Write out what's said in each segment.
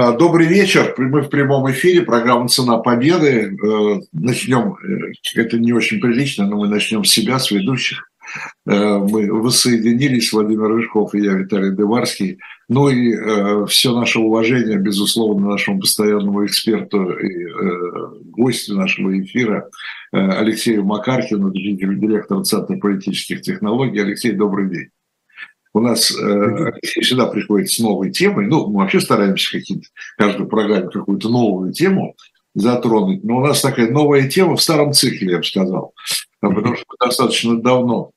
А, добрый вечер. Мы в прямом эфире. Программа «Цена победы». Э, начнем, э, это не очень прилично, но мы начнем с себя, с ведущих. Э, мы воссоединились, Владимир Рыжков и я, Виталий Деварский. Ну и все наше уважение, безусловно, нашему постоянному эксперту и гостю нашего эфира Алексею Макаркину, директору Центра политических технологий. Алексей, добрый день. У нас э, всегда приходит с новой темой. Ну, мы вообще стараемся какие-то, каждую программу какую-то новую тему затронуть. Но у нас такая новая тема в старом цикле, я бы сказал. Потому что мы достаточно давно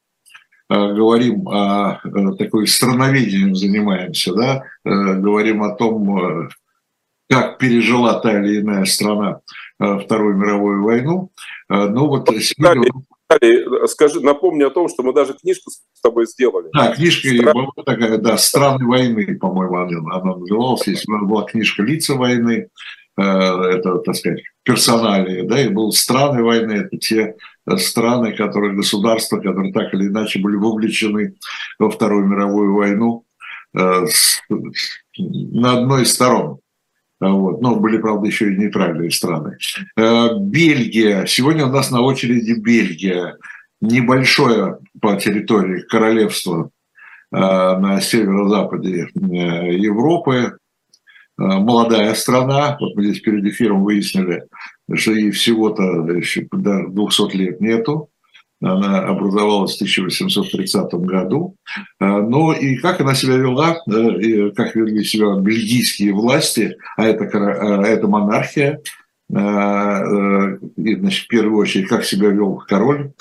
э, говорим о э, такой страноведением занимаемся, да, э, говорим о том, э, как пережила та или иная страна э, Вторую мировую войну. Э, ну вот сегодня... Скажи, напомни о том, что мы даже книжку с тобой сделали. Да, книжка Стран... была такая, да, «Страны войны», по-моему, она, называлась. Если была книжка «Лица войны», э, это, так сказать, персоналии, да, и был «Страны войны», это те страны, которые, государства, которые так или иначе были вовлечены во Вторую мировую войну э, на одной из сторон. Вот. Но были, правда, еще и нейтральные страны. Э, Бельгия. Сегодня у нас на очереди Бельгия. Небольшое по территории королевство э, на северо-западе э, Европы. Молодая страна. Вот мы здесь перед эфиром выяснили, что ей всего-то еще 200 лет нету. Она образовалась в 1830 году. А, но и как она себя вела, и как вели себя бельгийские власти, а это, а это монархия, и, значит, в первую очередь, как себя вел король,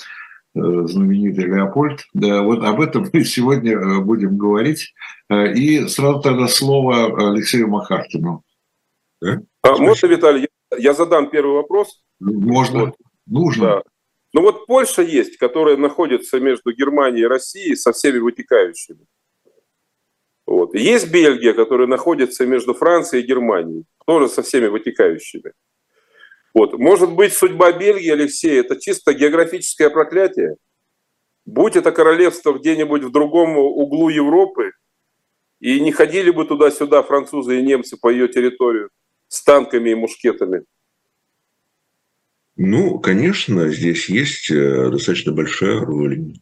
э, знаменитый Леопольд. Да, вот об этом мы сегодня э, будем говорить. И сразу тогда слово Алексею Махаркину. А, можно, Виталий, я задам первый вопрос? Можно. Вот. Нужно. Да. Ну вот Польша есть, которая находится между Германией и Россией со всеми вытекающими. Вот. Есть Бельгия, которая находится между Францией и Германией, тоже со всеми вытекающими. Вот. Может быть, судьба Бельгии, Алексей, это чисто географическое проклятие? Будь это королевство где-нибудь в другом углу Европы, и не ходили бы туда-сюда французы и немцы по ее территорию с танками и мушкетами – ну, конечно, здесь есть э, достаточно большая роль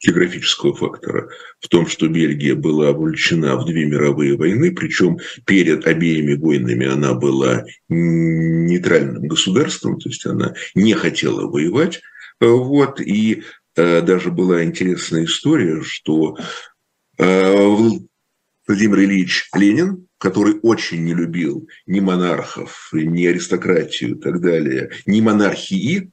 географического фактора в том, что Бельгия была вовлечена в две мировые войны, причем перед обеими войнами она была нейтральным государством, то есть она не хотела воевать. Вот, и э, даже была интересная история, что э, Владимир Ильич Ленин который очень не любил ни монархов, ни аристократию и так далее, ни монархии,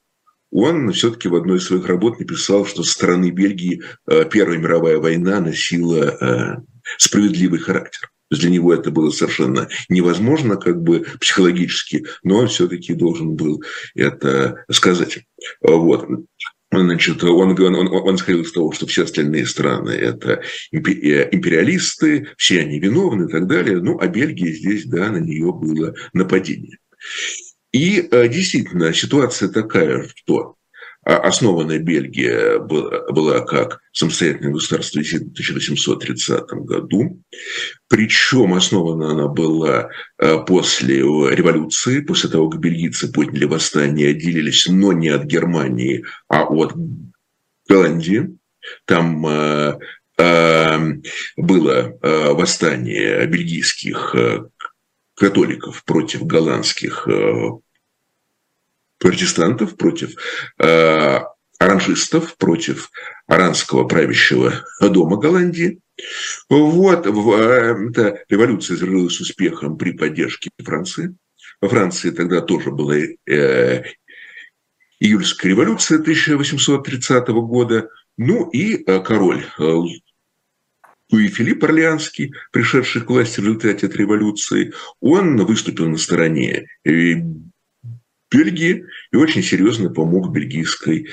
он все-таки в одной из своих работ написал, что со стороны Бельгии э, Первая мировая война носила э, справедливый характер. Для него это было совершенно невозможно, как бы психологически, но он все-таки должен был это сказать. Вот. Значит, он, он, он исходил из того, что все остальные страны – это э, империалисты, все они виновны и так далее. Ну, а Бельгия здесь, да, на нее было нападение. И э, действительно, ситуация такая, что основанная Бельгия была, была как самостоятельное государство в 1830 году. Причем основана она была э, после революции, после того, как бельгийцы подняли восстание, отделились, но не от Германии, а от Голландии. Там э, э, было восстание бельгийских католиков против голландских протестантов, против э, оранжистов, против оранского правящего дома Голландии. Вот, э, эта революция завершилась успехом при поддержке Франции. Во Франции тогда тоже была э, июльская революция 1830 года. Ну и э, король э, Луи Филипп Орлеанский, пришедший к власти в результате этой революции, он выступил на стороне Бельгии и очень серьезно помог бельгийской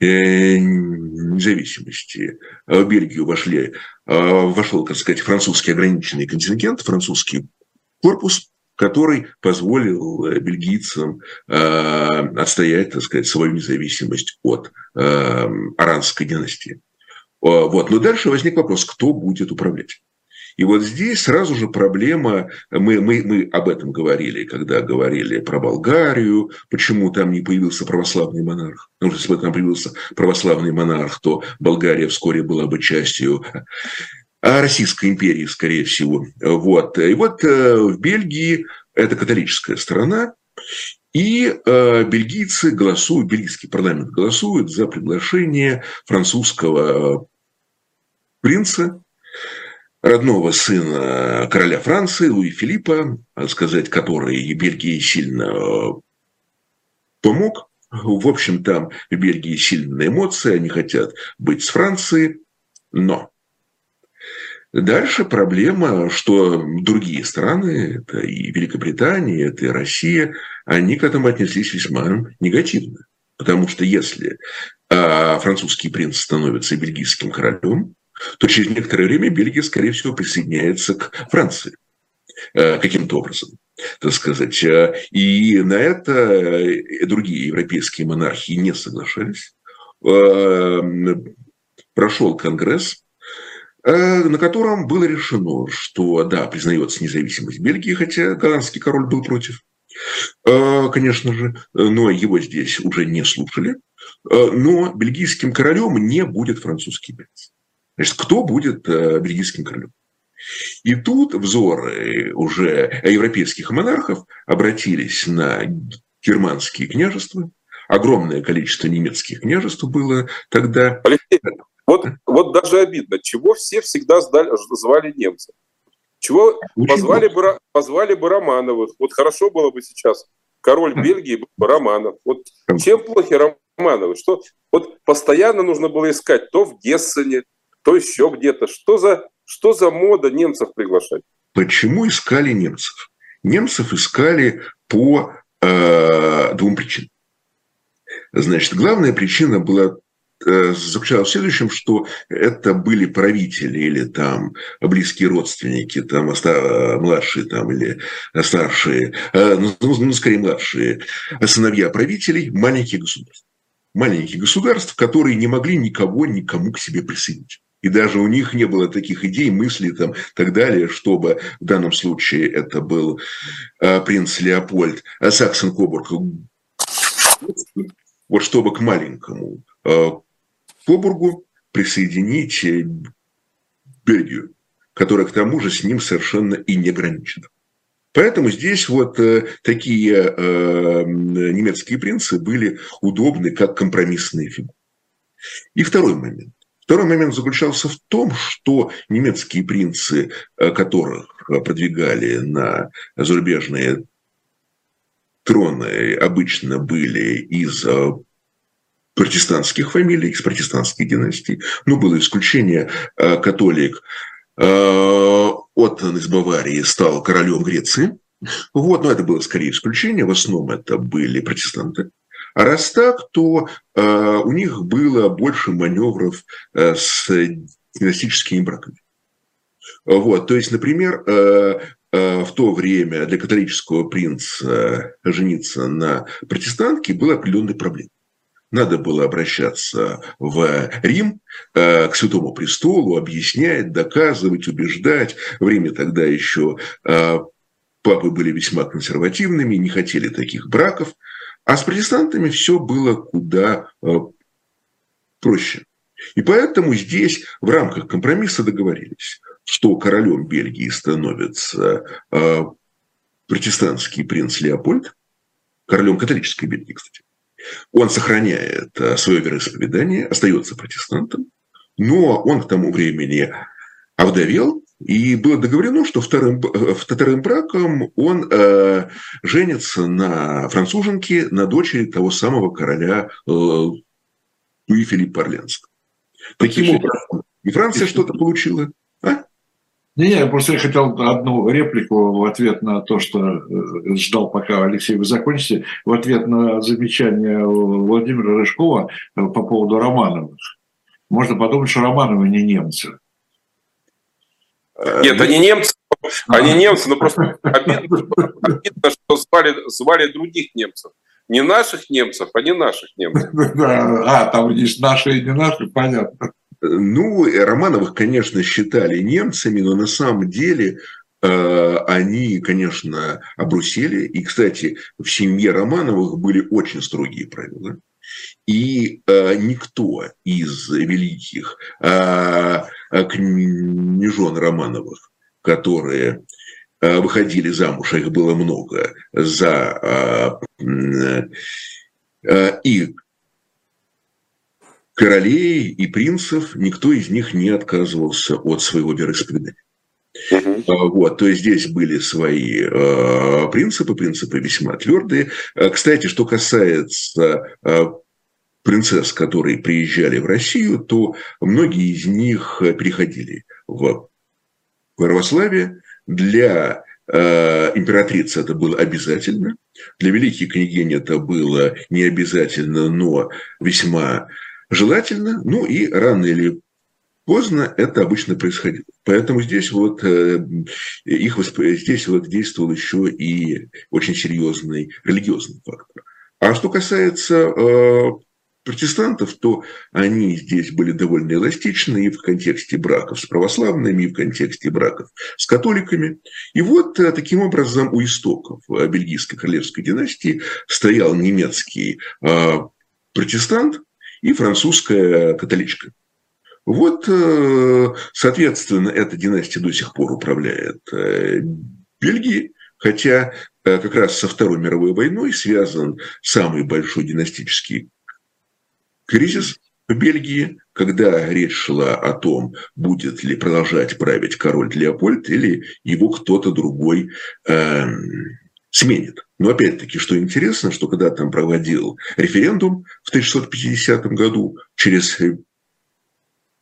э, независимости. В Бельгию вошли, а, вошел, так сказать, французский ограниченный контингент, французский корпус, который позволил э, бельгийцам а, отстоять, так сказать, свою независимость от а, аранской династии. Вот. Но дальше возник вопрос, кто будет управлять. И вот здесь сразу же проблема, мы, мы, мы об этом говорили, когда говорили про Болгарию, почему там не появился православный монарх. Потому что если бы там появился православный монарх, то Болгария вскоре была бы частью а, Российской империи, скорее всего. Вот. И вот э, в Бельгии это католическая страна, и э, бельгийцы голосуют, бельгийский парламент голосует за приглашение французского принца, родного сына короля Франции, Луи Филиппа, сказать, который Бельгии сильно э, помог. В общем, там в Бельгии сильные эмоции, они хотят быть с Францией, но Дальше проблема, что другие страны, это и Великобритания, это и Россия, они к этому отнеслись весьма негативно. Потому что если а, французский принц становится бельгийским королем, то через некоторое время Бельгия, скорее всего, присоединяется к Франции а, каким-то образом, так сказать. А, и на это э, другие европейские монархии не соглашались. Прошел Конгресс, Э, на котором было решено, что, да, признается независимость Бельгии, хотя голландский король был против, э, конечно же, но его здесь уже не слушали. Э, но бельгийским королем не будет французский принц. Значит, кто будет бельгийским королем? И тут взоры уже европейских монархов обратились на германские княжества. Огромное количество немецких княжеств было тогда. Алексей, вот, вот даже обидно, чего все всегда сдали, звали немцев. Чего позвали бы, позвали бы Романовых. Вот хорошо было бы сейчас. Король Бельгии был бы Романов. Вот чем плохи Романовы? Что вот постоянно нужно было искать то в Гессене, то еще где-то. Что за, что за мода немцев приглашать? Почему искали немцев? Немцев искали по э, двум причинам. Значит, главная причина была Э, заключалась в следующем, что это были правители или там близкие родственники, там младшие там или старшие, э, ну, ну, ну, скорее младшие сыновья правителей маленьких государств. Маленьких государств, которые не могли никого никому к себе присоединить. И даже у них не было таких идей, мыслей там так далее, чтобы в данном случае это был э, принц Леопольд Саксон-Кобург, вот чтобы к маленькому Кобургу присоединить э, Бельгию, которая к тому же с ним совершенно и не граничит. Поэтому здесь вот э, такие э, немецкие принцы были удобны как компромиссные фигуры. И второй момент. Второй момент заключался в том, что немецкие принцы, э, которых продвигали на зарубежные троны, обычно были из протестантских фамилий, из протестантских династий. Но было исключение, э, католик э, Оттон из Баварии стал королем Греции. Вот, но это было скорее исключение, в основном это были протестанты. А раз так, то э, у них было больше маневров э, с династическими браками. Вот, то есть, например, э, э, в то время для католического принца жениться на протестантке было определенной проблемой надо было обращаться в Рим, э, к Святому Престолу, объяснять, доказывать, убеждать. Время тогда еще э, папы были весьма консервативными, не хотели таких браков. А с протестантами все было куда э, проще. И поэтому здесь в рамках компромисса договорились, что королем Бельгии становится протестантский принц Леопольд, королем католической Бельгии, кстати, он сохраняет э, свое вероисповедание, остается протестантом, но он к тому времени овдовел, и было договорено, что вторым, э, вторым браком он э, женится на француженке, на дочери того самого короля э, Луи Филиппа Орленского. Таким образом, и Франция что-то получила. А? Не, не, я просто хотел одну реплику в ответ на то, что э, ждал, пока Алексей вы закончите, в ответ на замечание Владимира Рыжкова э, по поводу Романовых. Можно подумать, что Романовы не немцы. Э, Нет, они немцы, они немцы, но просто обидно, обидно что звали, звали других немцев. Не наших немцев, а не наших немцев. А, там видишь, наши и не наши, понятно. Ну, Романовых, конечно, считали немцами, но на самом деле э, они, конечно, обрусели. И, кстати, в семье Романовых были очень строгие правила. И э, никто из великих э, княжон Романовых, которые э, выходили замуж, а их было много, за э, э, и королей и принцев, никто из них не отказывался от своего вероисповедания. Uh-huh. Вот, то есть здесь были свои э, принципы, принципы весьма твердые. Кстати, что касается э, принцесс, которые приезжали в Россию, то многие из них переходили в православие. Для э, императрицы это было обязательно, для великой княгини это было не обязательно, но весьма желательно, ну и рано или поздно это обычно происходило. Поэтому здесь вот э, их восп... здесь вот действовал еще и очень серьезный религиозный фактор. А что касается э, протестантов, то они здесь были довольно эластичны и в контексте браков с православными, и в контексте браков с католиками. И вот э, таким образом у истоков бельгийской королевской династии стоял немецкий протестант, и французская католичка. Вот, э, соответственно, эта династия до сих пор управляет э, Бельгией, хотя э, как раз со Второй мировой войной связан самый большой династический кризис в Бельгии, когда речь шла о том, будет ли продолжать править король Леопольд или его кто-то другой э, сменит. Но опять-таки, что интересно, что когда там проводил референдум в 1650 году, через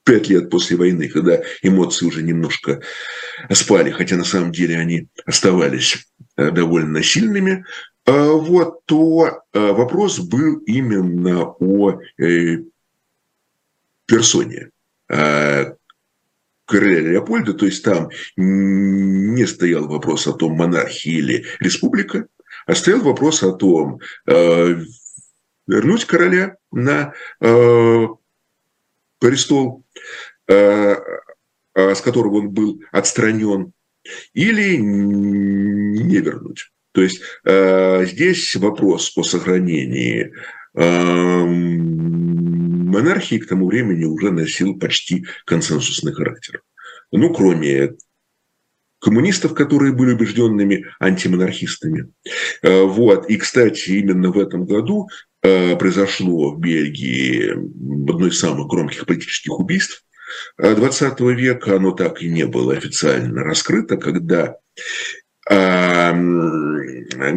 пять лет после войны, когда эмоции уже немножко спали, хотя на самом деле они оставались э, довольно сильными, а вот, то э, вопрос был именно о э, персоне короля Леопольда, то есть там не стоял вопрос о том, монархия или республика, а стоял вопрос о том, вернуть короля на престол, э, с которого он был отстранен, или не вернуть. То есть здесь вопрос о сохранении монархии к тому времени уже носил почти консенсусный характер. Ну, кроме коммунистов, которые были убежденными антимонархистами. Э, вот. И, кстати, именно в этом году э, произошло в Бельгии одно из самых громких политических убийств 20 века. Оно так и не было официально раскрыто, когда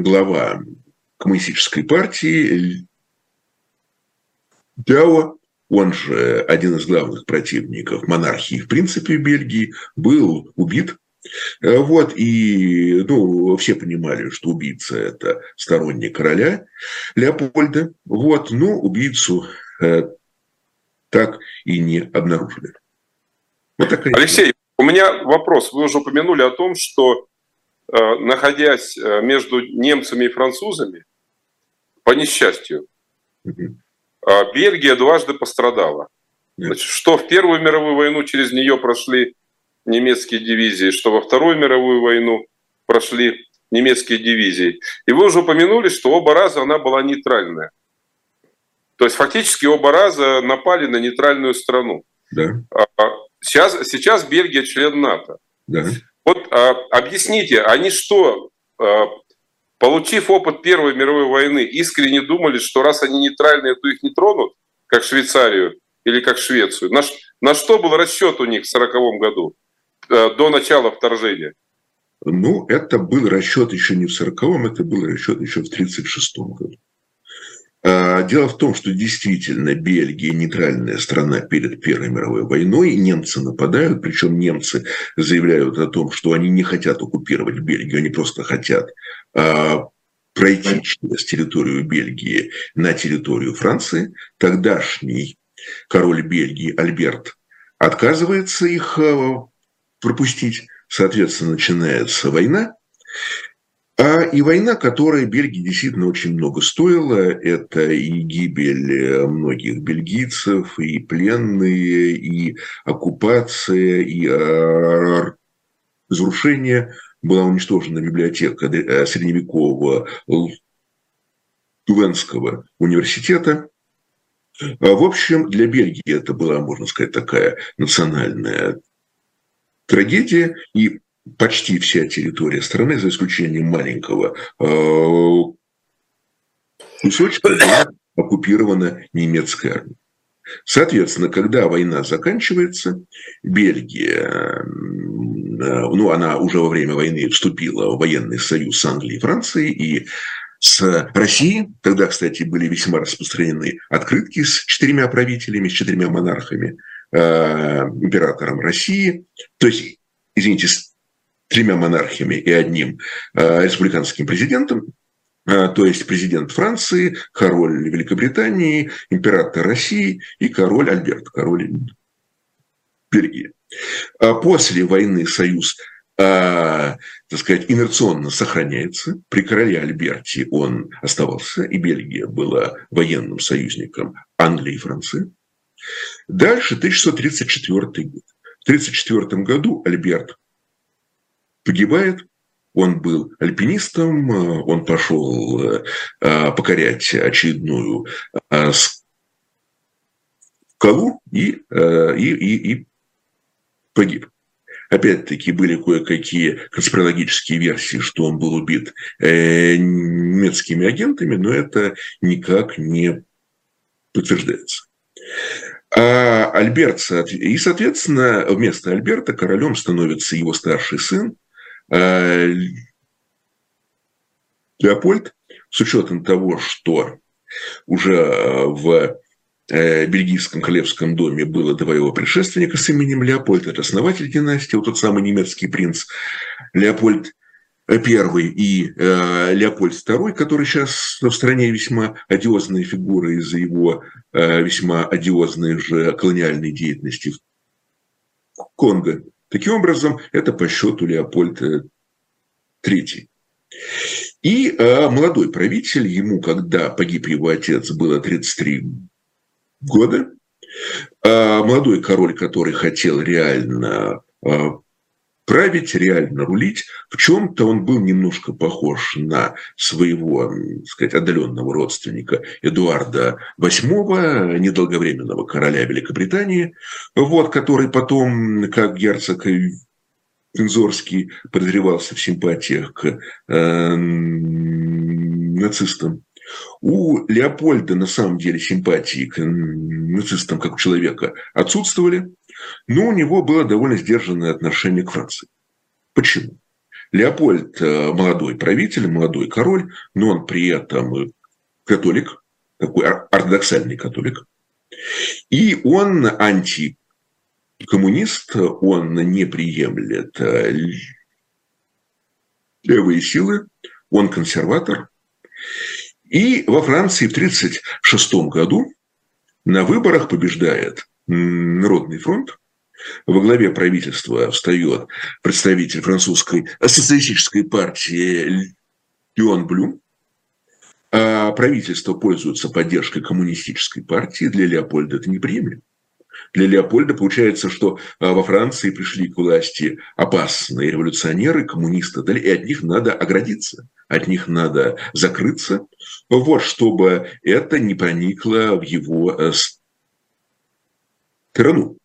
глава коммунистической партии Дяо он же один из главных противников монархии, в принципе, в Бельгии, был убит. Э, вот, и ну, все понимали, что убийца – это сторонник короля Леопольда. Вот, но убийцу э, так и не обнаружили. Вот такая Алексей, у меня вопрос. Вы уже упомянули о том, что э, находясь между немцами и французами, по несчастью, угу а Бельгия дважды пострадала. Значит, что в Первую мировую войну через нее прошли немецкие дивизии, что во Вторую мировую войну прошли немецкие дивизии. И вы уже упомянули, что оба раза она была нейтральная. То есть фактически оба раза напали на нейтральную страну. Да. А, сейчас, сейчас Бельгия член НАТО. Да. Вот а, объясните, они что, а, получив опыт Первой мировой войны, искренне думали, что раз они нейтральные, то их не тронут, как Швейцарию или как Швецию. На, на что был расчет у них в 1940 году, до начала вторжения? Ну, это был расчет еще не в 40-м, это был расчет еще в 36-м году. А, дело в том, что действительно Бельгия нейтральная страна перед Первой мировой войной, немцы нападают, причем немцы заявляют о том, что они не хотят оккупировать Бельгию, они просто хотят а, пройти через территорию Бельгии на территорию Франции. Тогдашний король Бельгии Альберт отказывается их а, пропустить, соответственно, начинается война. А, и война, которая Бельгии действительно очень много стоила, это и гибель э, многих бельгийцев, и пленные, и оккупация, и а, разрушение. Была уничтожена библиотека э, средневекового Тувенского университета. А, в общем, для Бельгии это была, можно сказать, такая национальная трагедия. И почти вся территория страны, за исключением маленького э, кусочка, была оккупирована немецкой армией. Соответственно, когда война заканчивается, Бельгия, э, ну, она уже во время войны вступила в военный союз с Англией и Францией, и с Россией, тогда, кстати, были весьма распространены открытки с четырьмя правителями, с четырьмя монархами, э, императором России, то есть, извините, с тремя монархиями и одним э, республиканским президентом, э, то есть президент Франции, король Великобритании, император России и король Альберт, король Бельгии. А после войны союз, так сказать, инерционно сохраняется. При короле Альберте он оставался, и Бельгия была военным союзником Англии и Франции. Дальше 1634 год. В 1934 году Альберт погибает. Он был альпинистом, э, он пошел э, э, покорять очередную скалу и, и, и, и погиб. Опять-таки были кое-какие конспирологические версии, что он был убит немецкими агентами, но это никак не подтверждается. А Альберт, и, соответственно, вместо Альберта королем становится его старший сын, Э, Леопольд, с учетом того, что уже э, в э, бельгийском королевском доме было два его предшественника с именем Леопольд, это основатель династии, вот тот самый немецкий принц Леопольд I и э, Леопольд II, который сейчас в стране весьма одиозная фигура из-за его э, весьма одиозной же колониальной деятельности в Конго. Таким образом, это по счету Леопольд III. И э, молодой правитель, ему, когда погиб его отец, было 33 года. Э, молодой король, который хотел реально э, править, реально рулить. В чем-то он был немножко похож на своего, так сказать, отдаленного родственника Эдуарда VIII, недолговременного короля Великобритании, вот, который потом, как герцог Пензорский, подозревался в симпатиях к э, нацистам. У Леопольда на самом деле симпатии к нацистам как у человека отсутствовали. Но у него было довольно сдержанное отношение к Франции. Почему? Леопольд э, молодой правитель, молодой король, но он при этом католик, такой ортодоксальный католик. И он антикоммунист, он не приемлет э, левые силы, он консерватор. И во Франции в 1936 году на выборах побеждает Народный фронт. Во главе правительства встает представитель французской социалистической партии Леон Блюм. А правительство пользуется поддержкой коммунистической партии. Для Леопольда это неприемлемо. Для Леопольда получается, что а, во Франции пришли к власти опасные революционеры, коммунисты, и от них надо оградиться, от них надо закрыться, вот, чтобы это не проникло в его э, страну.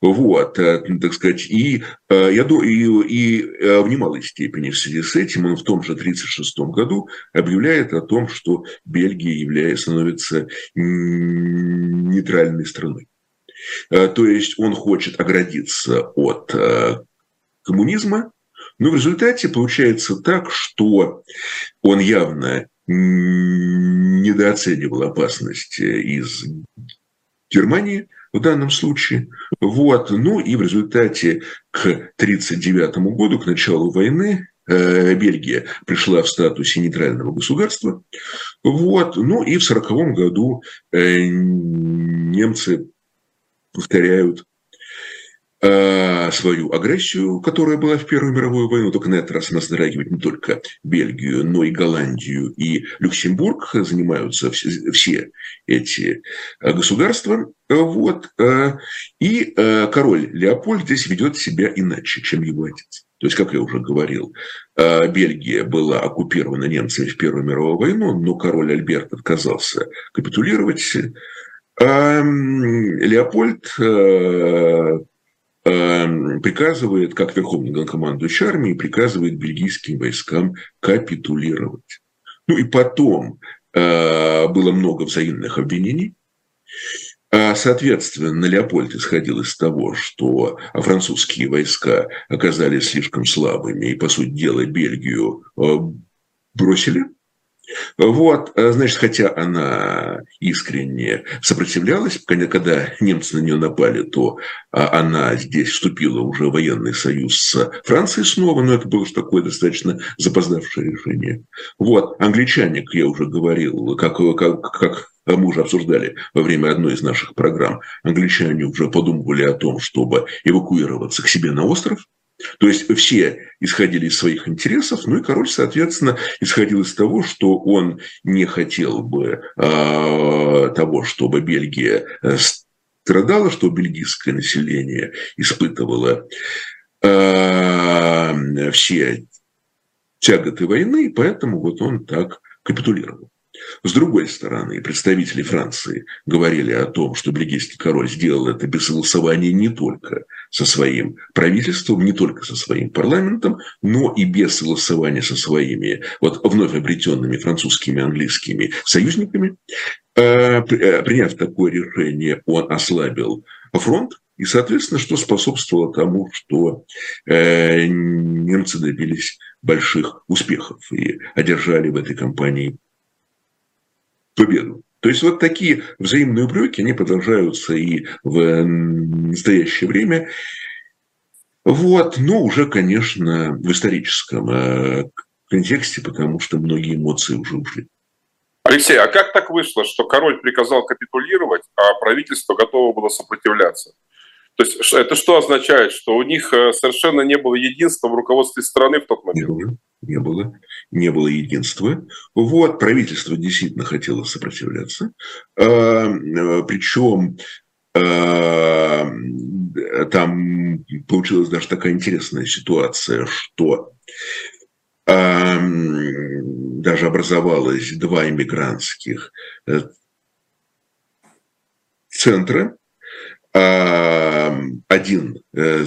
Вот, э, так сказать, и, э, я, и, и э, в немалой степени в связи с этим он в том же 1936 году объявляет о том, что Бельгия является, становится нейтральной страной. То есть он хочет оградиться от коммунизма, но в результате получается так, что он явно недооценивал опасность из Германии – в данном случае. Вот. Ну и в результате к 1939 году, к началу войны, э, Бельгия пришла в статусе нейтрального государства. Вот. Ну и в 1940 году э, немцы повторяют свою агрессию, которая была в Первую мировую войну, только на этот раз она затрагивает не только Бельгию, но и Голландию и Люксембург, занимаются все, все эти э, государства. Вот. Э, и э, король Леопольд здесь ведет себя иначе, чем его отец. То есть, как я уже говорил, Бельгия была оккупирована немцами в Первую мировую войну, но король Альберт отказался капитулировать. Леопольд приказывает, как верховный главнокомандующий армии, приказывает бельгийским войскам капитулировать. Ну и потом было много взаимных обвинений. А, соответственно, Леопольд исходил из того, что французские войска оказались слишком слабыми и, по сути дела, Бельгию а, бросили. Вот, а, значит, хотя она искренне сопротивлялась, когда немцы на нее напали, то она здесь вступила уже в военный союз с Францией снова, но это было такое достаточно запоздавшее решение. Вот, англичане, как я уже говорил, как, как, как а мы уже обсуждали во время одной из наших программ, англичане уже подумывали о том, чтобы эвакуироваться к себе на остров. То есть все исходили из своих интересов, ну и король, соответственно, исходил из того, что он не хотел бы э, того, чтобы Бельгия э, страдала, что бельгийское население испытывало э, все тяготы войны, и поэтому вот он так капитулировал. С другой стороны, представители Франции говорили о том, что бельгийский король сделал это без согласования не только со своим правительством, не только со своим парламентом, но и без согласования со своими вот вновь обретенными французскими английскими союзниками. Э, э, приняв такое решение, он ослабил фронт, и, соответственно, что способствовало тому, что э, немцы добились больших успехов и одержали в этой кампании победу. То есть вот такие взаимные упреки, они продолжаются и в настоящее время. Вот, но уже, конечно, в историческом э, контексте, потому что многие эмоции уже ушли. Алексей, а как так вышло, что король приказал капитулировать, а правительство готово было сопротивляться? То есть это что означает? Что у них э, совершенно не было единства в руководстве страны в тот момент? Не было не было, не было единства. Вот, правительство действительно хотело сопротивляться. А, Причем а, там получилась даже такая интересная ситуация, что а, даже образовалось два иммигрантских э, центра. Один э,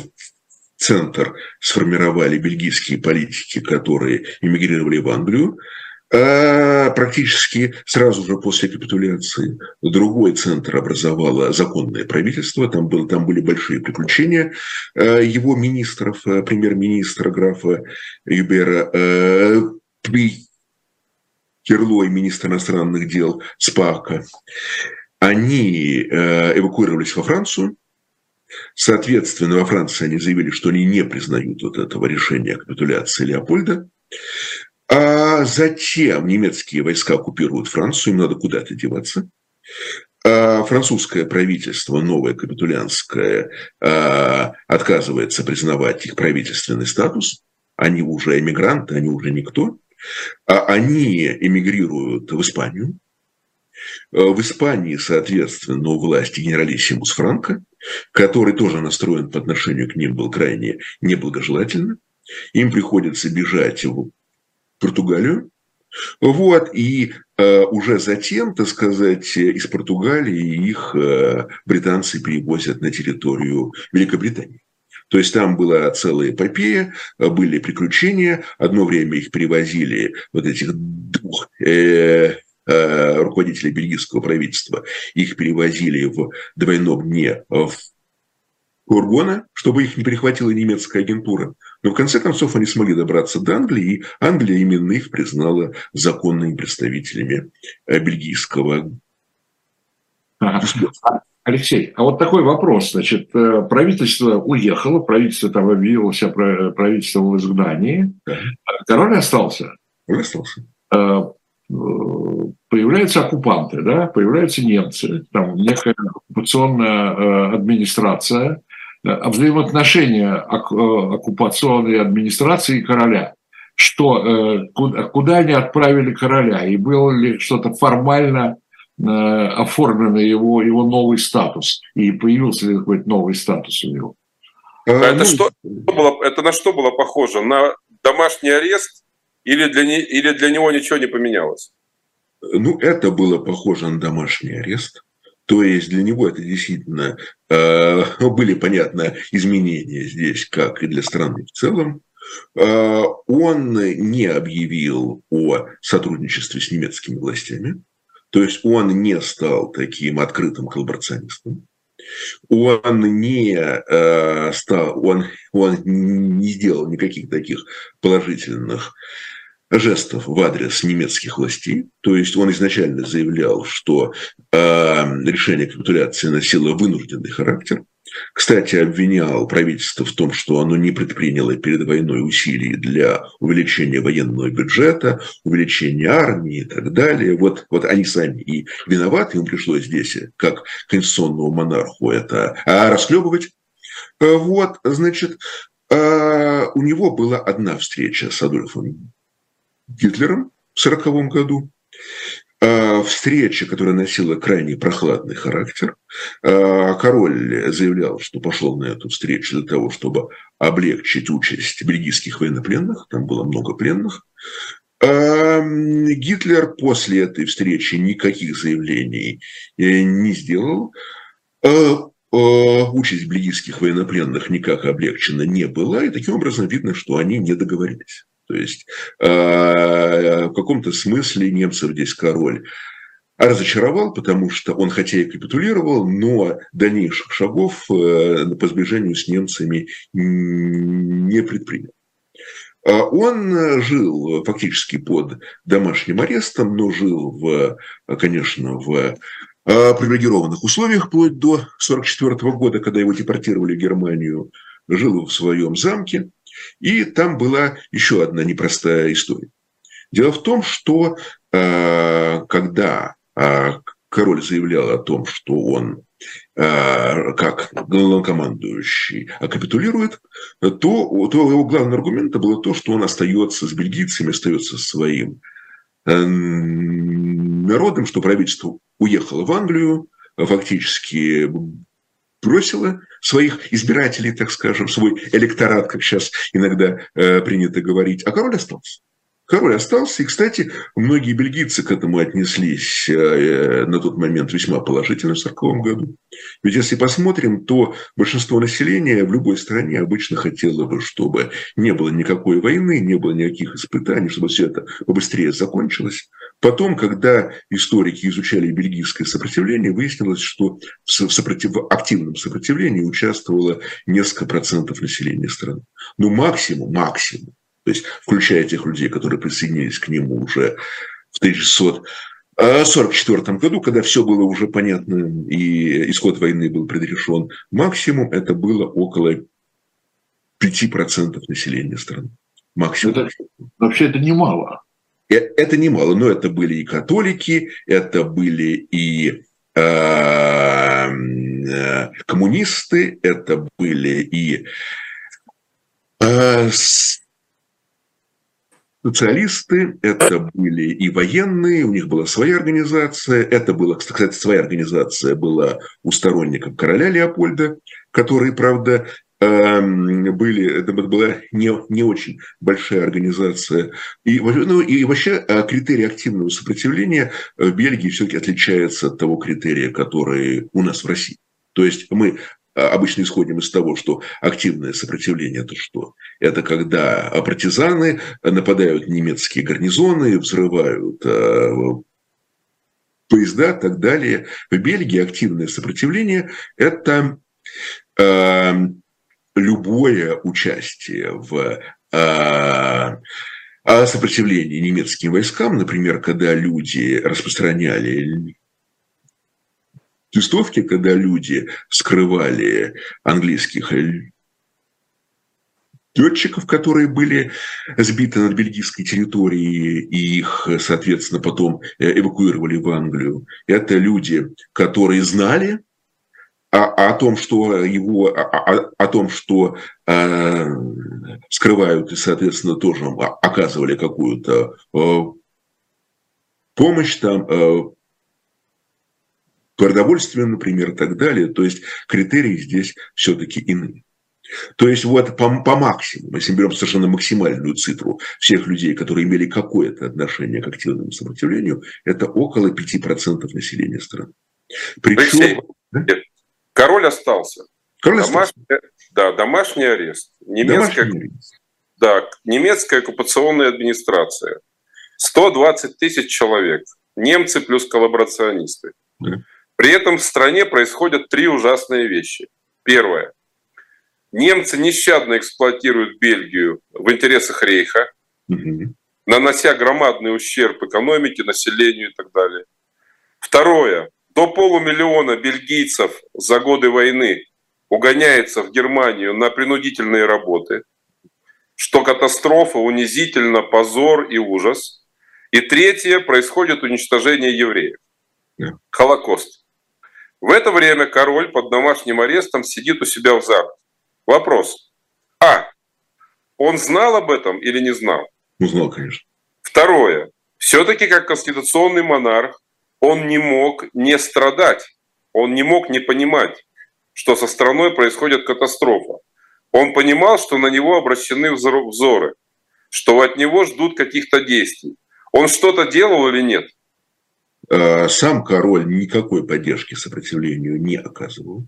центр сформировали бельгийские политики, которые эмигрировали в Англию, а практически сразу же после капитуляции другой центр образовало законное правительство, там, было, там были большие приключения а, его министров, а, премьер-министра графа Юбера, Кирло и министр иностранных дел Спака, они эвакуировались во Францию, Соответственно, во Франции они заявили, что они не признают вот этого решения о капитуляции Леопольда. А затем немецкие войска оккупируют Францию, им надо куда-то деваться. А французское правительство, новое капитулянское, а, отказывается признавать их правительственный статус. Они уже эмигранты, они уже никто. А они эмигрируют в Испанию. В Испании, соответственно, у власти генералиссимус Франко – который тоже настроен по отношению к ним был крайне неблагожелательно. Им приходится бежать в Португалию. Вот, и э, уже затем, так сказать, из Португалии их э, британцы перевозят на территорию Великобритании. То есть там была целая эпопея, были приключения. Одно время их перевозили вот этих двух э, руководителей бельгийского правительства, их перевозили в двойном дне в Кургона, чтобы их не перехватила немецкая агентура. Но в конце концов они смогли добраться до Англии, и Англия именно их признала законными представителями э, бельгийского. Алексей, а вот такой вопрос. Значит, э, правительство уехало, правительство там объявило себя правительство в изгнании. Да. Король остался. Король остался появляются оккупанты, да, появляются немцы, там некая оккупационная э, администрация, взаимоотношения оккупационной администрации и короля. Что, куда, они отправили короля? И было ли что-то формально оформлено его, его новый статус? И появился ли какой-то новый статус у него? Это, ну, что, было, это на что было похоже? На домашний арест или для, не, или для него ничего не поменялось? Ну, это было похоже на домашний арест. То есть для него это действительно э, были, понятно, изменения здесь, как и для страны в целом. Э, он не объявил о сотрудничестве с немецкими властями. То есть он не стал таким открытым коллаборационистом он не э, стал, он, он не сделал никаких таких положительных жестов в адрес немецких властей. То есть он изначально заявлял, что э, решение капитуляции носило вынужденный характер. Кстати, обвинял правительство в том, что оно не предприняло перед войной усилий для увеличения военного бюджета, увеличения армии и так далее. Вот, вот они сами и виноваты, им пришлось здесь, как конституционному монарху, это а, расхлебывать. Э, вот, значит, э, у него была одна встреча с Адольфом Гитлером в 1940 году. Э, встреча, которая носила крайне прохладный характер. Э, король заявлял, что пошел на эту встречу для того, чтобы облегчить участь бельгийских военнопленных. Там было много пленных. Э, Гитлер после этой встречи никаких заявлений не сделал. Участь бельгийских военнопленных никак облегчена не была, и таким образом видно, что они не договорились. То есть э, в каком-то смысле немцев здесь король разочаровал, потому что он хотя и капитулировал, но дальнейших шагов э, по сближению с немцами не предпринял. А он жил фактически под домашним арестом, но жил, в, конечно, в э, привилегированных условиях вплоть до 1944 года, когда его депортировали в Германию. Жил в своем замке, и там была еще одна непростая история. Дело в том, что э, когда э, король заявлял о том, что он э, как главнокомандующий капитулирует, то, то его главным аргументом было то, что он остается с бельгийцами, остается своим народом, что правительство уехало в Англию, фактически бросило своих избирателей, так скажем, свой электорат, как сейчас иногда э, принято говорить, а король остался. Король остался, и, кстати, многие бельгийцы к этому отнеслись э, на тот момент весьма положительно в 1940 году. Ведь если посмотрим, то большинство населения в любой стране обычно хотело бы, чтобы не было никакой войны, не было никаких испытаний, чтобы все это побыстрее закончилось. Потом, когда историки изучали бельгийское сопротивление, выяснилось, что в, сопротив... в активном сопротивлении участвовало несколько процентов населения страны. Ну, максимум, максимум то есть включая тех людей, которые присоединились к нему уже в 1944 году, когда все было уже понятно и исход войны был предрешен, максимум это было около 5% населения страны. Максимум. Это, вообще это немало. Э, это немало, но это были и католики, это были и э, э, коммунисты, это были и социалисты, это были и военные, у них была своя организация, это была, кстати, своя организация была у сторонников короля Леопольда, которые, правда, эм, были, это была не, не очень большая организация. И, ну, и вообще э, критерий активного сопротивления в Бельгии все-таки отличается от того критерия, который у нас в России. То есть мы а, обычно исходим из того, что активное сопротивление – это что? Это когда партизаны нападают на немецкие гарнизоны, взрывают поезда и так далее. В Бельгии активное сопротивление – это э, любое участие в э, сопротивлении немецким войскам, например, когда люди распространяли листовки, когда люди скрывали английских летчиков, которые были сбиты над бельгийской территорией, и их, соответственно, потом эвакуировали в Англию. Это люди, которые знали а о том, что его, о, о, о том, что э, скрывают и, соответственно, тоже оказывали какую-то э, помощь там, э, продовольствие, например, и так далее. То есть критерии здесь все-таки иные. То есть вот по, по максимуму, если мы берем совершенно максимальную цифру всех людей, которые имели какое-то отношение к активному сопротивлению, это около 5% населения страны. Причем... да? Король остался. Король домашний, остался. Да, домашний арест. Немецкая, домашний арест. Да, немецкая оккупационная администрация. 120 тысяч человек. Немцы плюс коллаборационисты. Да. При этом в стране происходят три ужасные вещи. Первое. Немцы нещадно эксплуатируют Бельгию в интересах Рейха, угу. нанося громадный ущерб экономике, населению и так далее. Второе. До полумиллиона бельгийцев за годы войны угоняется в Германию на принудительные работы, что катастрофа, унизительно, позор и ужас. И третье, происходит уничтожение евреев. Холокост. В это время король под домашним арестом сидит у себя в замке. Вопрос. А. Он знал об этом или не знал? Узнал, конечно. Второе. Все-таки как конституционный монарх он не мог не страдать, он не мог не понимать, что со страной происходит катастрофа. Он понимал, что на него обращены взоры, что от него ждут каких-то действий. Он что-то делал или нет? Э, сам король никакой поддержки сопротивлению не оказывал.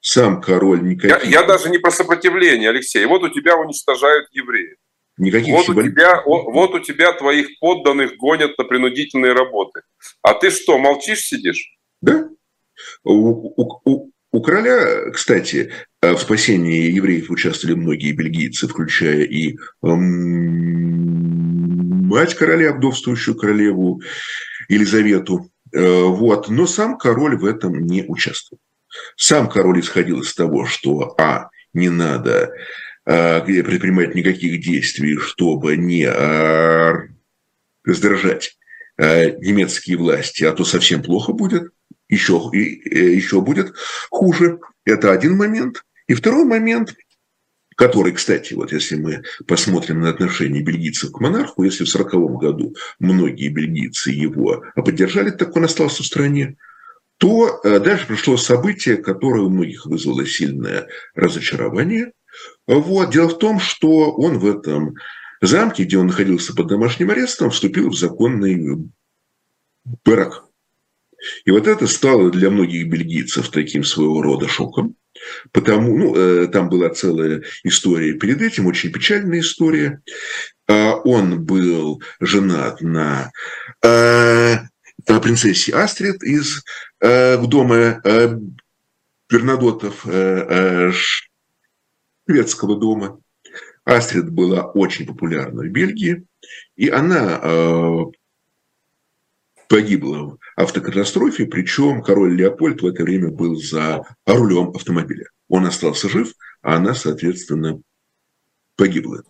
Сам король никаких... Я, я даже не про сопротивление, Алексей. Вот у тебя уничтожают евреев. Никаких вот, у тебя, вот у тебя твоих подданных гонят на принудительные работы. А ты что, молчишь, сидишь? Да. У, у, у, у короля, кстати, э, в спасении евреев участвовали многие бельгийцы, включая и эм, мать короля, вдовствующую королеву Елизавету. Э, вот. Но сам король в этом не участвовал. Сам король исходил из того, что, а, не надо а, предпринимать никаких действий, чтобы не а, раздражать а, немецкие власти, а то совсем плохо будет, еще, э, еще будет хуже. Это один момент. И второй момент, который, кстати, вот если мы посмотрим на отношение бельгийцев к монарху, если в 1940 году многие бельгийцы его поддержали, так он остался в стране, то э, дальше пришло событие, которое у многих вызвало сильное разочарование. Вот. Дело в том, что он в этом замке, где он находился под домашним арестом, вступил в законный брак. И вот это стало для многих бельгийцев таким своего рода шоком. Потому, ну, э, там была целая история перед этим, очень печальная история. Э, он был женат на э, принцессе Астрид из э, дома Бернадотов шведского дома. Астрид была очень популярна в Бельгии, и она э, погибла в автокатастрофе, причем король Леопольд в это время был за рулем автомобиля. Он остался жив, а она, соответственно, погибла.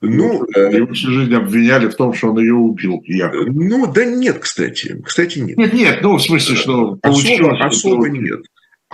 Ну, его всю жизнь обвиняли в том, что он ее убил. Якобы. Ну, да нет, кстати. Кстати, нет. Нет, нет, ну, в смысле, что... Особо, особо нет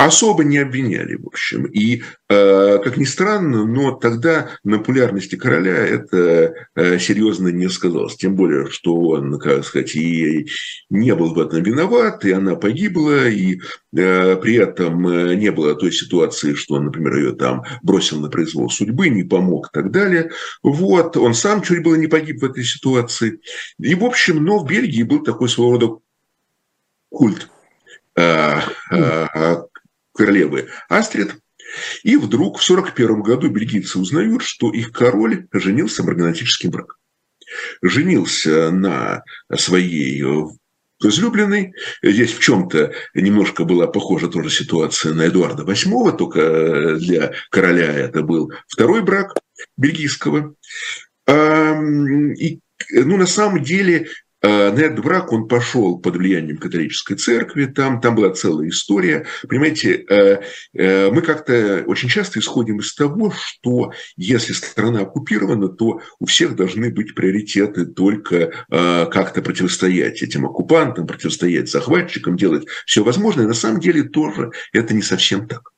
особо не обвиняли, в общем. И, э, как ни странно, но тогда на популярности короля это э, серьезно не сказалось. Тем более, что он, как сказать, и не был в этом виноват, и она погибла, и э, при этом не было той ситуации, что он, например, ее там бросил на произвол судьбы, не помог и так далее. Вот, он сам чуть было не погиб в этой ситуации. И, в общем, но в Бельгии был такой своего рода культ королевы Астрид. И вдруг в 1941 году бельгийцы узнают, что их король женился марганатическим браком. Женился на своей возлюбленной. Здесь в чем-то немножко была похожа тоже ситуация на Эдуарда VIII, только для короля это был второй брак бельгийского. И, ну, на самом деле, на этот брак он пошел под влиянием католической церкви, там, там была целая история. Понимаете, мы как-то очень часто исходим из того, что если страна оккупирована, то у всех должны быть приоритеты только как-то противостоять этим оккупантам, противостоять захватчикам, делать все возможное. На самом деле тоже это не совсем так.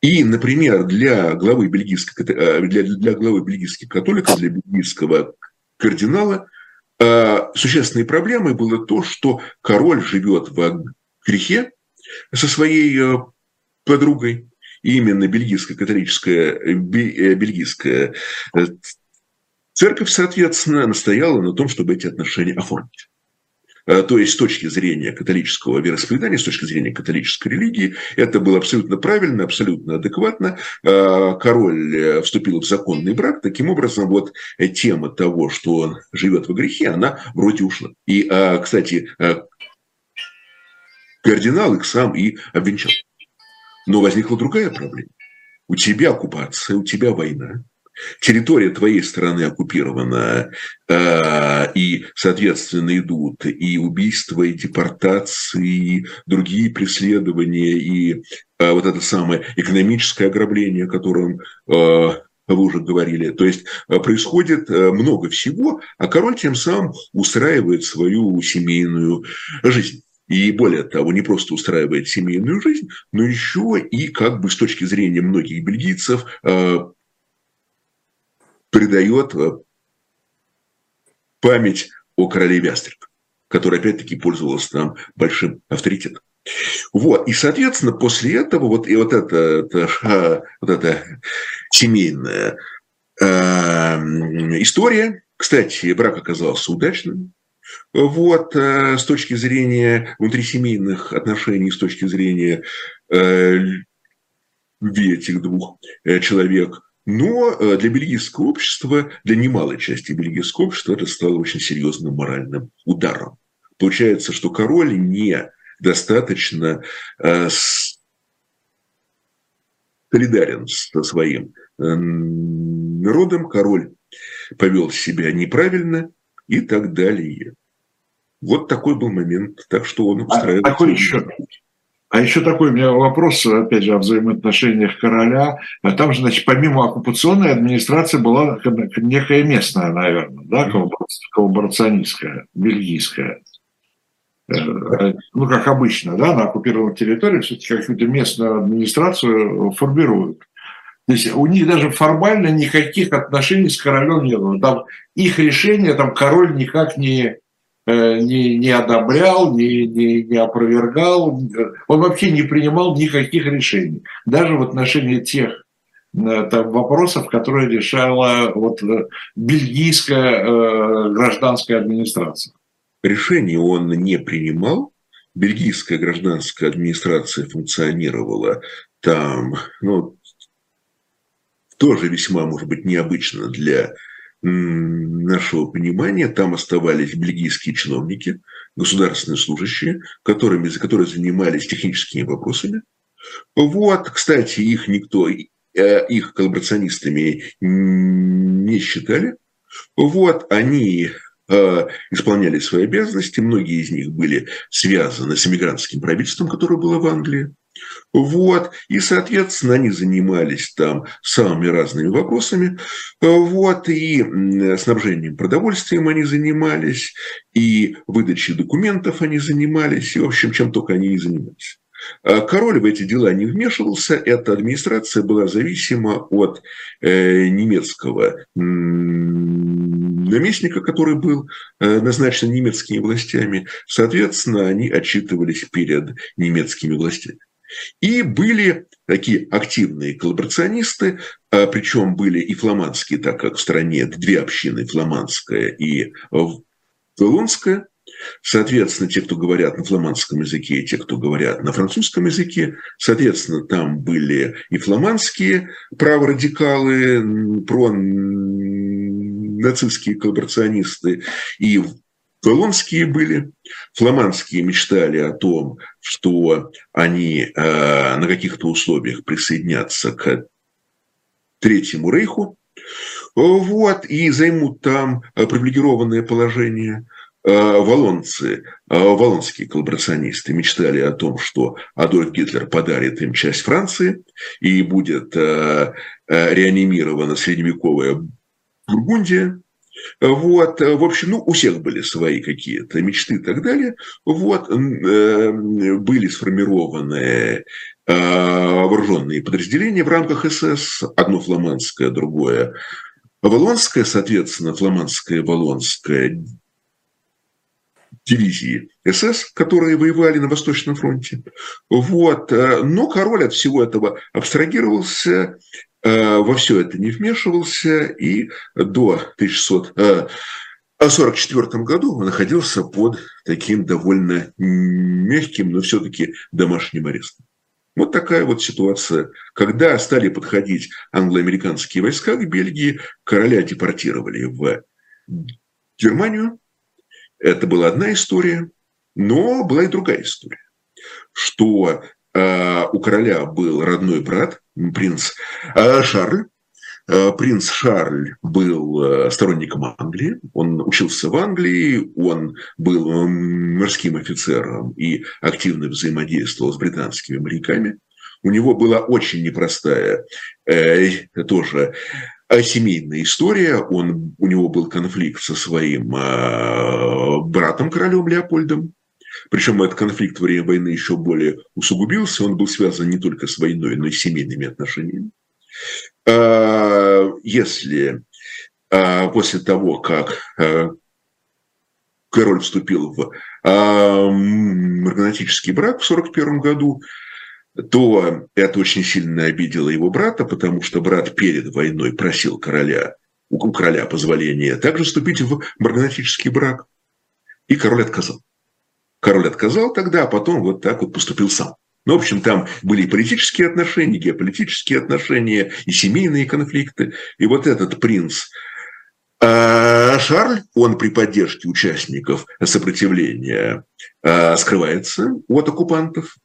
И, например, для главы, бельгийской, э, для, для главы бельгийских католиков, для бельгийского кардинала, э, существенной проблемой было то, что король живет в грехе со своей э, подругой, и именно бельгийская католическая, бельгийская церковь, соответственно, настояла на том, чтобы эти отношения оформить. Э, то есть с точки зрения католического вероисповедания, с точки зрения католической религии, это было абсолютно правильно, абсолютно адекватно. Э, король э, вступил в законный брак. Таким образом, вот тема того, что он живет во грехе, она вроде ушла. И, кстати, кардинал их сам и обвенчал. Но возникла другая проблема. У тебя оккупация, у тебя война, территория твоей страны оккупирована, э, и, соответственно, идут и убийства, и депортации, и другие преследования, и э, вот это самое экономическое ограбление, о котором э, вы уже говорили. То есть происходит много всего, а король тем самым устраивает свою семейную жизнь. И более того, не просто устраивает семейную жизнь, но еще и как бы с точки зрения многих бельгийцев придает э, память о королеве Астрид, которая опять-таки пользовалась там большим авторитетом. Вот, и, соответственно, после этого вот, и вот это, это, вот эта семейная э, история, кстати, брак оказался удачным, вот, э, с точки зрения внутрисемейных отношений, с точки зрения э, этих двух э, человек – но э, для бельгийского общества, для немалой части бельгийского общества это стало очень серьезным моральным ударом. Получается, что король не достаточно э, солидарен со своим э, народом, король повел себя неправильно и так далее. Вот такой был момент, так что он устраивает. А, такой еще, а еще такой у меня вопрос, опять же, о взаимоотношениях короля. Там же, значит, помимо оккупационной администрации была некая местная, наверное, да, коллаборационистская, бельгийская. Э, ну, как обычно, да, на оккупированных территориях все-таки какую-то местную администрацию формируют. То есть у них даже формально никаких отношений с королем не было. Там их решение, там король никак не Э, не, не одобрял, не, не, не опровергал, он вообще не принимал никаких решений, даже в отношении тех э, там, вопросов, которые решала вот э, бельгийская э, гражданская администрация. Решений он не принимал, бельгийская гражданская администрация функционировала там, ну, тоже весьма, может быть, необычно для нашего понимания, там оставались бельгийские чиновники, государственные служащие, которыми, за которые занимались техническими вопросами. Вот, кстати, их никто, э, их коллаборационистами не считали. Вот, они э, исполняли свои обязанности, многие из них были связаны с эмигрантским правительством, которое было в Англии. Вот. И, соответственно, они занимались там самыми разными вопросами. Вот. И снабжением продовольствием они занимались, и выдачей документов они занимались, и, в общем, чем только они не занимались. А король в эти дела не вмешивался, эта администрация была зависима от э, немецкого наместника, который был э, назначен немецкими властями. Соответственно, они отчитывались перед немецкими властями. И были такие активные коллаборационисты, а, причем были и фламандские, так как в стране две общины, фламандская и валонская. Соответственно, те, кто говорят на фламандском языке, и те, кто говорят на французском языке, соответственно, там были и фламандские праворадикалы, про нацистские коллаборационисты, и Колонские были, фламандские мечтали о том, что они э, на каких-то условиях присоединятся к Третьему Рейху, вот, и займут там привилегированное положение. Валонцы, валонские коллаборационисты мечтали о том, что Адольф Гитлер подарит им часть Франции и будет реанимирована средневековая Бургундия, вот, в общем, ну, у всех были свои какие-то мечты и так далее. Вот, были сформированы вооруженные подразделения в рамках СС, одно фламандское, другое Валонская, соответственно, фламандская, Валонская дивизии СС, которые воевали на Восточном фронте. Вот. Но король от всего этого абстрагировался, во все это не вмешивался, и до 1644 году он находился под таким довольно мягким, но все-таки домашним арестом. Вот такая вот ситуация. Когда стали подходить англо-американские войска к Бельгии, короля депортировали в Германию. Это была одна история, но была и другая история, что э, у короля был родной брат, принц э, Шарль, Э, принц Шарль был э, сторонником Англии, он учился в Англии, он был морским офицером и активно взаимодействовал с британскими моряками. У него была очень непростая э, тоже семейная история. Он, у него был конфликт со своим братом, королем Леопольдом. Причем этот конфликт во время войны еще более усугубился. Он был связан не только с войной, но и с семейными отношениями. А, если а, после того, как а, король вступил в марганатический брак в 1941 году, то это очень сильно обидело его брата, потому что брат перед войной просил короля, у короля позволения также вступить в марганатический брак, и король отказал. Король отказал тогда, а потом вот так вот поступил сам. Ну, в общем, там были и политические отношения, и геополитические отношения, и семейные конфликты. И вот этот принц а Шарль, он при поддержке участников сопротивления а, скрывается от оккупантов,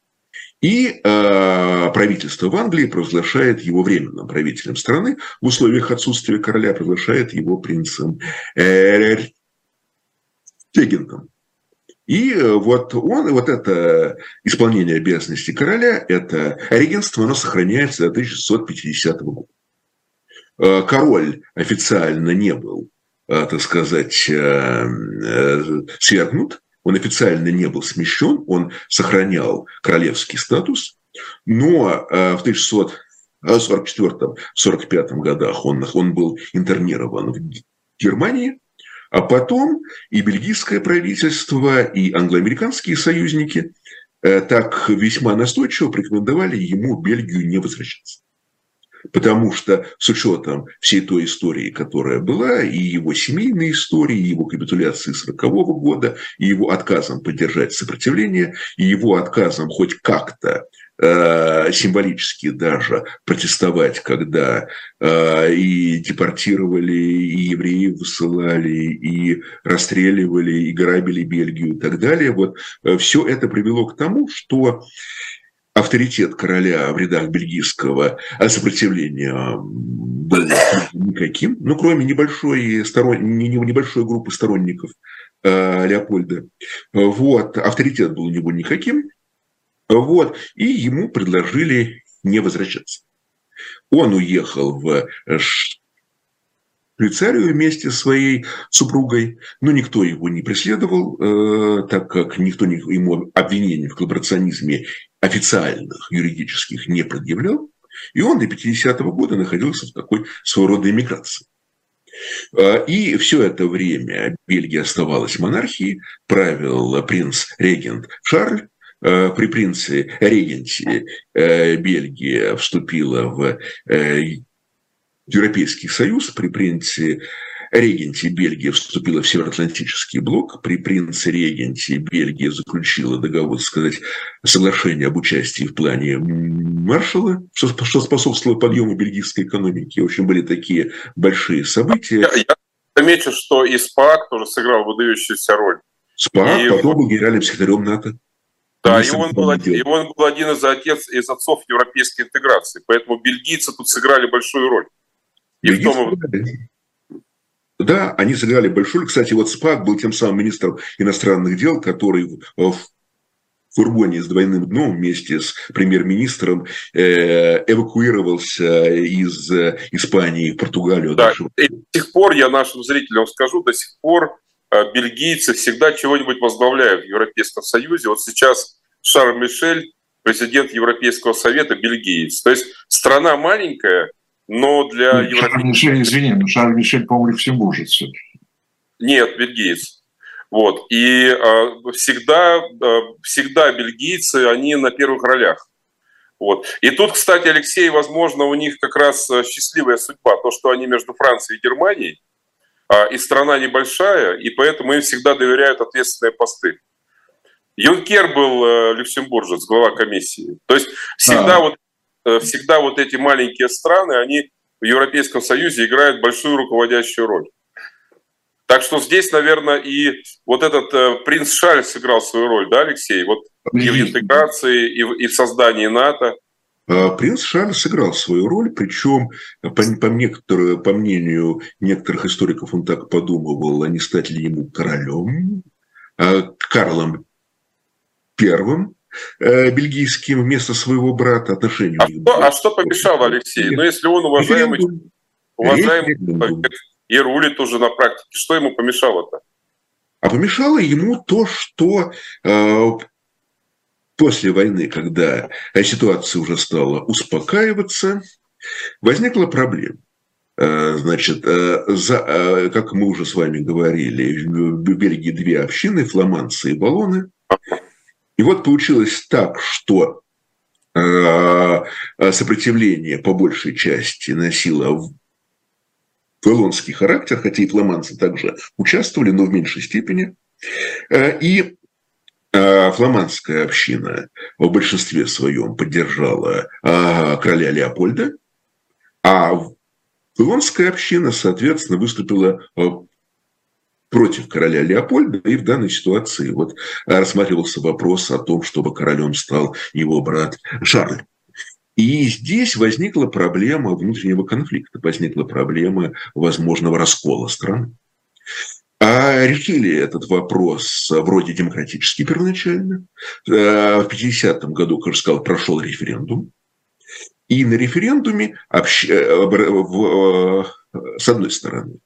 и а, правительство в Англии провозглашает его временным правителем страны, в условиях отсутствия короля провозглашает его принцем Регентом. И э, вот он, вот это исполнение обязанностей короля, это регенство, оно сохраняется до 1650 года. Э, король официально не был, э, так сказать, свергнут, он официально не был смещен, он сохранял королевский статус, но в 1644-45 годах он, он был интернирован в Германии, а потом и бельгийское правительство, и англоамериканские союзники э, так весьма настойчиво порекомендовали ему Бельгию не возвращаться. Потому что с учетом всей той истории, которая была, и его семейной истории, и его капитуляции 40 -го года, и его отказом поддержать сопротивление, и его отказом хоть как-то символически даже протестовать, когда э, и депортировали, и евреев высылали, и расстреливали, и грабили Бельгию и так далее. Вот э, все это привело к тому, что авторитет короля в рядах бельгийского сопротивления был никаким, ну, кроме небольшой, сторон... небольшой группы сторонников Леопольда. Вот, авторитет был у него никаким, вот. И ему предложили не возвращаться. Он уехал в Швейцарию вместе со своей супругой, но никто его не преследовал, э, так как никто ему обвинений в коллаборационизме официальных, юридических не предъявлял. И он до 50-го года находился в такой своего рода эмиграции. Э, и все это время Бельгия оставалась монархией, правил принц-регент Шарль, при принце регенте э, Бельгия вступила в э, Европейский Союз, при принце регенте Бельгия вступила в Североатлантический блок, при принце регенте Бельгия заключила договор, сказать, соглашение об участии в плане Маршала, что, что способствовало подъему бельгийской экономики. В общем, были такие большие события. Я, я замечу, что и СПАК тоже сыграл выдающуюся роль. СПАК, и... потом был генеральным секретарем НАТО. Да, и он, был, и он был один из, отец, из отцов европейской интеграции. Поэтому бельгийцы тут сыграли большую роль. И в том... Да, они сыграли большую Кстати, вот СПАК был тем самым министром иностранных дел, который в фургоне с двойным дном вместе с премьер-министром э, эвакуировался из э, Испании в Португалию. Да, и до сих пор, я нашим зрителям скажу, до сих пор бельгийцы всегда чего-нибудь возглавляют в Европейском Союзе. Вот сейчас Шарль Мишель, президент Европейского совета, бельгиец. То есть страна маленькая, но для Европейского... Шарль Мишель, извини, но Шарль Мишель, по-моему, люксембуржец. Нет, бельгиец. Вот. И э, всегда, э, всегда бельгийцы, они на первых ролях. Вот. И тут, кстати, Алексей, возможно, у них как раз э, счастливая судьба, то, что они между Францией и Германией, э, и страна небольшая, и поэтому им всегда доверяют ответственные посты. Юнкер был э, люксембуржец, глава комиссии. То есть всегда, а. вот, э, всегда вот эти маленькие страны, они в Европейском Союзе играют большую руководящую роль. Так что здесь, наверное, и вот этот э, принц Шарль сыграл свою роль, да, Алексей? Вот и в интеграции, и в, и в создании НАТО. А, принц Шарль сыграл свою роль, причем, по, по, некоторые, по мнению некоторых историков, он так подумывал, а не стать ли ему королем, а, Карлом Первым, э, бельгийским вместо своего брата отношению. А, что, а что помешало Алексей? Ну, если он уважаемый, уважаемый и рулит уже на практике. Что ему помешало-то? А помешало ему то, что э, после войны, когда ситуация уже стала успокаиваться, возникла проблема. Э, значит, э, за, э, как мы уже с вами говорили, в Бельгии две общины, фламандцы и баллоны. И вот получилось так, что сопротивление по большей части носило фланский характер, хотя и фламандцы также участвовали, но в меньшей степени. И фламандская община в большинстве своем поддержала э, короля Леопольда, а фланская община, соответственно, выступила против короля Леопольда, и в данной ситуации вот рассматривался вопрос о том, чтобы королем стал его брат Шарль. И здесь возникла проблема внутреннего конфликта, возникла проблема возможного раскола страны. А решили этот вопрос вроде демократически первоначально. Э, в 50-м году, как я сказал, прошел референдум. И на референдуме. Э, э, с одной стороны,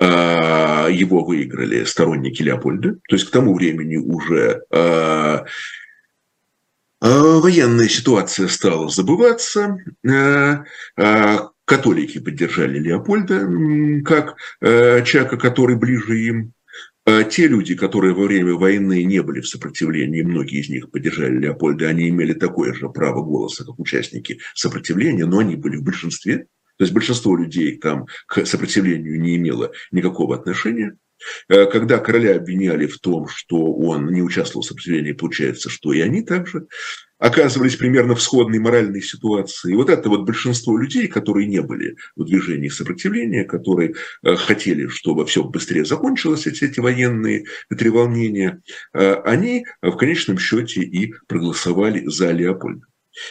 его выиграли сторонники Леопольда. То есть к тому времени уже военная ситуация стала забываться. Католики поддержали Леопольда как человека, который ближе им. Те люди, которые во время войны не были в сопротивлении, многие из них поддержали Леопольда, они имели такое же право голоса, как участники сопротивления, но они были в большинстве. То есть большинство людей там к сопротивлению не имело никакого отношения. Э, когда короля обвиняли в том, что он не участвовал в сопротивлении, получается, что и они также оказывались примерно в сходной моральной ситуации. И вот это вот большинство людей, которые не были в движении сопротивления, которые э, хотели, чтобы все быстрее закончилось, эти, эти военные треволнения, э, они в конечном счете и проголосовали за Леопольда.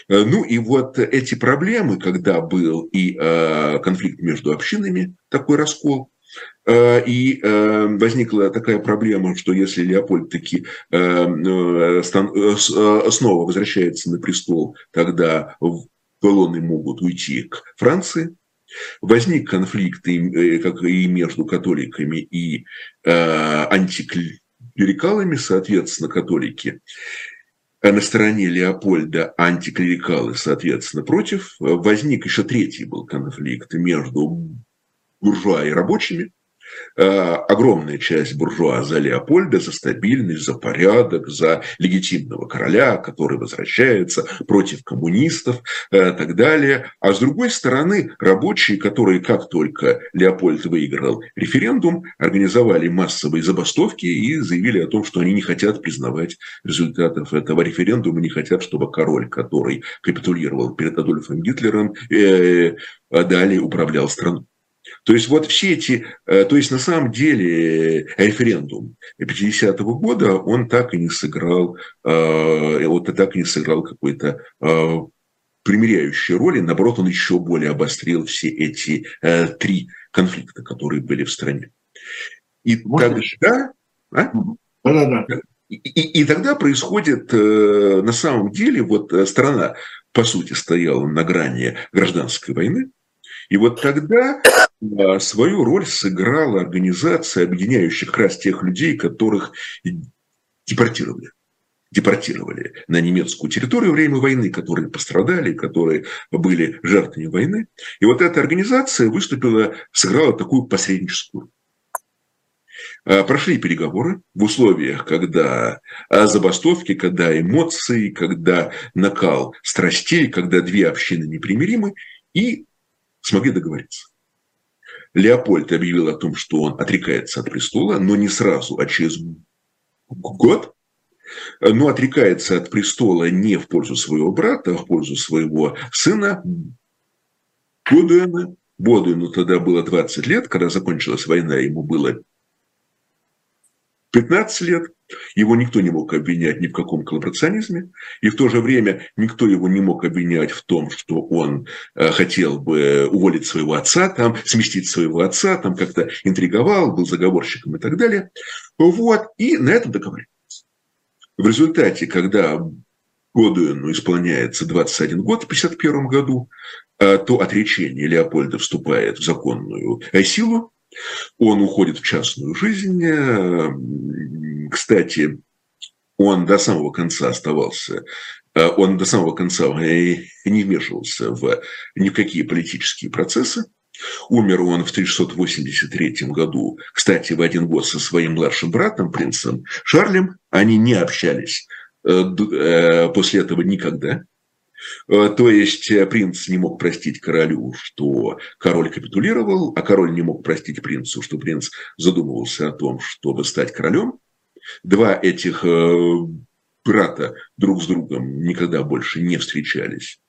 Ну и вот эти проблемы, когда был и конфликт между общинами, такой раскол, Э, и э, возникла такая проблема, что если Леопольд таки э, снова возвращается на престол, тогда колонны могут уйти к Франции. Возник конфликт и, как и между католиками и антиклерикалами, соответственно, католики на стороне Леопольда, антиклерикалы, соответственно, против. Возник еще третий был конфликт между буржуа и рабочими. Э, огромная часть буржуа за Леопольда, за стабильность, за порядок, за легитимного короля, который возвращается против коммунистов и э, так далее. А с другой стороны, рабочие, которые, как только Леопольд выиграл референдум, организовали массовые забастовки и заявили о том, что они не хотят признавать результатов этого референдума, не хотят, чтобы король, который капитулировал перед Адольфом Гитлером, э, далее управлял страной. То есть вот все эти, э, то есть на самом деле референдум 50-го года, он так и не сыграл, э, вот так и не сыграл какой-то э, примиряющей роли, наоборот, он еще более обострил все эти три конфликта, которые были в стране. И Можно тогда... А? Да-да-да. И, и, и тогда происходит, э, на самом деле, вот э, страна, по сути, стояла на грани гражданской войны, и вот тогда э, свою роль сыграла организация, объединяющая как раз тех людей, которых депортировали депортировали на немецкую территорию во время войны, которые пострадали, которые были жертвами войны. И вот эта организация выступила, сыграла такую посредническую а, Прошли переговоры в условиях, когда а, забастовки, когда эмоции, когда накал страстей, когда две общины непримиримы, и смогли договориться. Леопольд объявил о том, что он отрекается от престола, но не сразу, а через год, но отрекается от престола не в пользу своего брата, а в пользу своего сына. Бодуэна. Бодуэну тогда было 20 лет, когда закончилась война, ему было 15 лет. Его никто не мог обвинять ни в каком коллаборационизме, и в то же время никто его не мог обвинять в том, что он э, хотел бы уволить своего отца, там, сместить своего отца, там как-то интриговал, был заговорщиком и так далее. Вот, и на этом договорились. В результате, когда Годуину исполняется 21 год в 1951 году, э, то отречение Леопольда вступает в законную силу, он уходит в частную жизнь. Э, кстати, он до самого конца оставался, он до самого конца не вмешивался в ни в какие политические процессы. Умер он в 1683 году, кстати, в один год со своим младшим братом, принцем Шарлем. Они не общались э, э, после этого никогда. Э, то есть принц не мог простить королю, что король капитулировал, а король не мог простить принцу, что принц задумывался о том, чтобы стать королем. Два этих брата друг с другом никогда больше не встречались.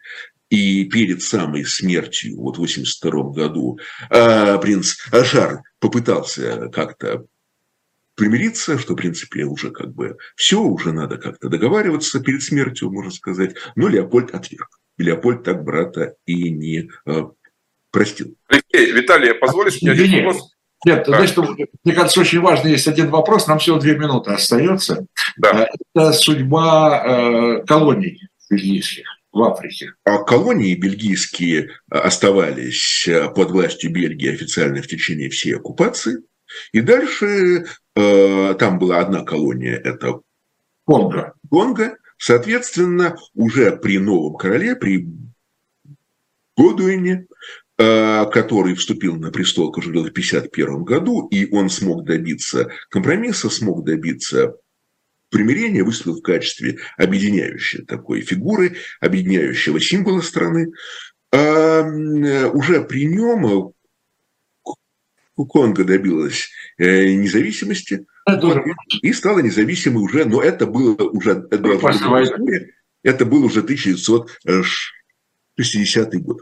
И перед самой смертью, вот в 82 году, принц Ашар попытался как-то примириться, что, в принципе, уже как бы все, уже надо как-то договариваться перед смертью, можно сказать. Но Леопольд отверг. Леопольд так брата и не э, простил. Алексей, Виталий, позволишь мне один вопрос? Нет, да. значит, мне кажется, очень важно, есть один вопрос, нам всего две минуты остается. Да. Это судьба э, колоний бельгийских в Африке. А колонии бельгийские оставались э, под властью Бельгии официально в течение всей оккупации. И дальше э, там была одна колония, это Конго. Конго. Соответственно, уже при новом короле, при Годуине, э, который вступил на престол, как уже в 1951 году, и он смог добиться компромисса, смог добиться примирение выступил в качестве объединяющей такой фигуры, объединяющего символа страны. А уже при нем Конго добилась э, независимости вот, и стала независимой уже, но это было уже, это, это был уже 1960 год.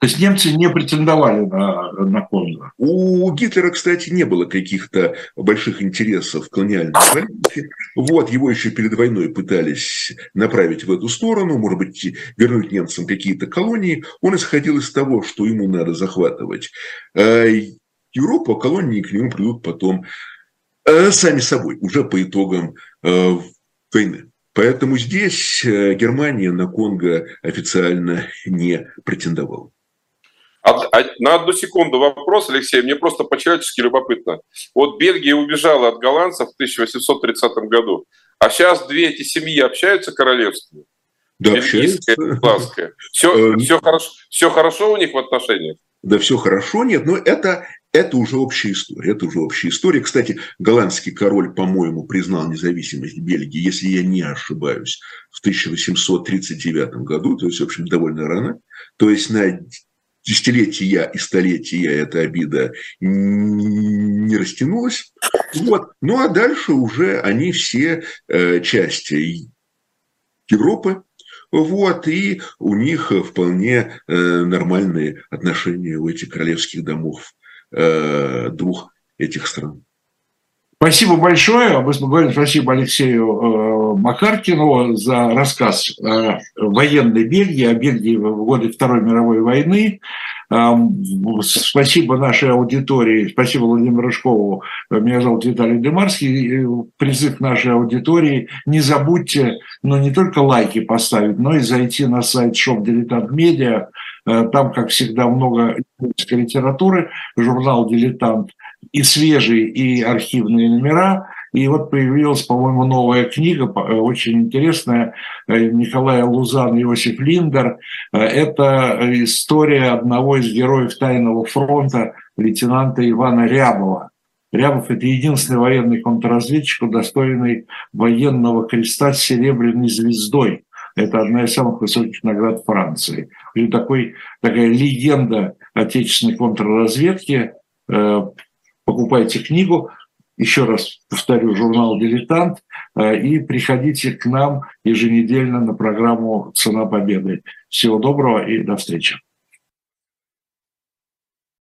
То есть немцы не претендовали на, на Конго? У Гитлера, кстати, не было каких-то больших интересов в колониальной политике. Вот, его еще перед войной пытались направить в эту сторону, может быть, вернуть немцам какие-то колонии. Он исходил из того, что ему надо захватывать э, Европу, а колонии к нему придут потом э, сами собой, уже по итогам э, войны. Поэтому здесь Германия на Конго официально не претендовала. На одну секунду вопрос, Алексей, мне просто по-человечески любопытно. Вот Бельгия убежала от голландцев в 1830 году, а сейчас две эти семьи общаются королевствами? Да, общаются. Все, все, хорошо, все хорошо у них в отношениях? Да все хорошо, нет, но это, это уже общая история. Это уже общая история. Кстати, голландский король, по-моему, признал независимость Бельгии, если я не ошибаюсь, в 1839 году, то есть, в общем, довольно рано. То есть на десятилетия и столетия эта обида не растянулась. Вот. Ну а дальше уже они все э, части Европы, вот, и у них вполне э, нормальные отношения у этих королевских домов двух этих стран. Спасибо большое. Мы говорим спасибо Алексею э, Макаркину за рассказ о военной Бельгии, о Бельгии в годы Второй мировой войны. Спасибо нашей аудитории, спасибо Владимиру Рыжкову. Меня зовут Виталий Демарский. Призыв нашей аудитории, не забудьте, ну, не только лайки поставить, но и зайти на сайт Shop Дилетант Медиа. Там, как всегда, много литературы, журнал «Дилетант» и свежие, и архивные номера – и вот появилась, по-моему, новая книга, э, очень интересная, э, Николая Лузан Иосиф Линдер. Э, это история одного из героев Тайного фронта, лейтенанта Ивана Рябова. Рябов – это единственный военный контрразведчик, удостоенный военного креста с серебряной звездой. Это одна из самых высоких наград Франции. И такой, такая легенда отечественной контрразведки. Покупайте книгу еще раз повторю, журнал «Дилетант», э, и приходите к нам еженедельно на программу «Цена победы». Всего доброго и до встречи.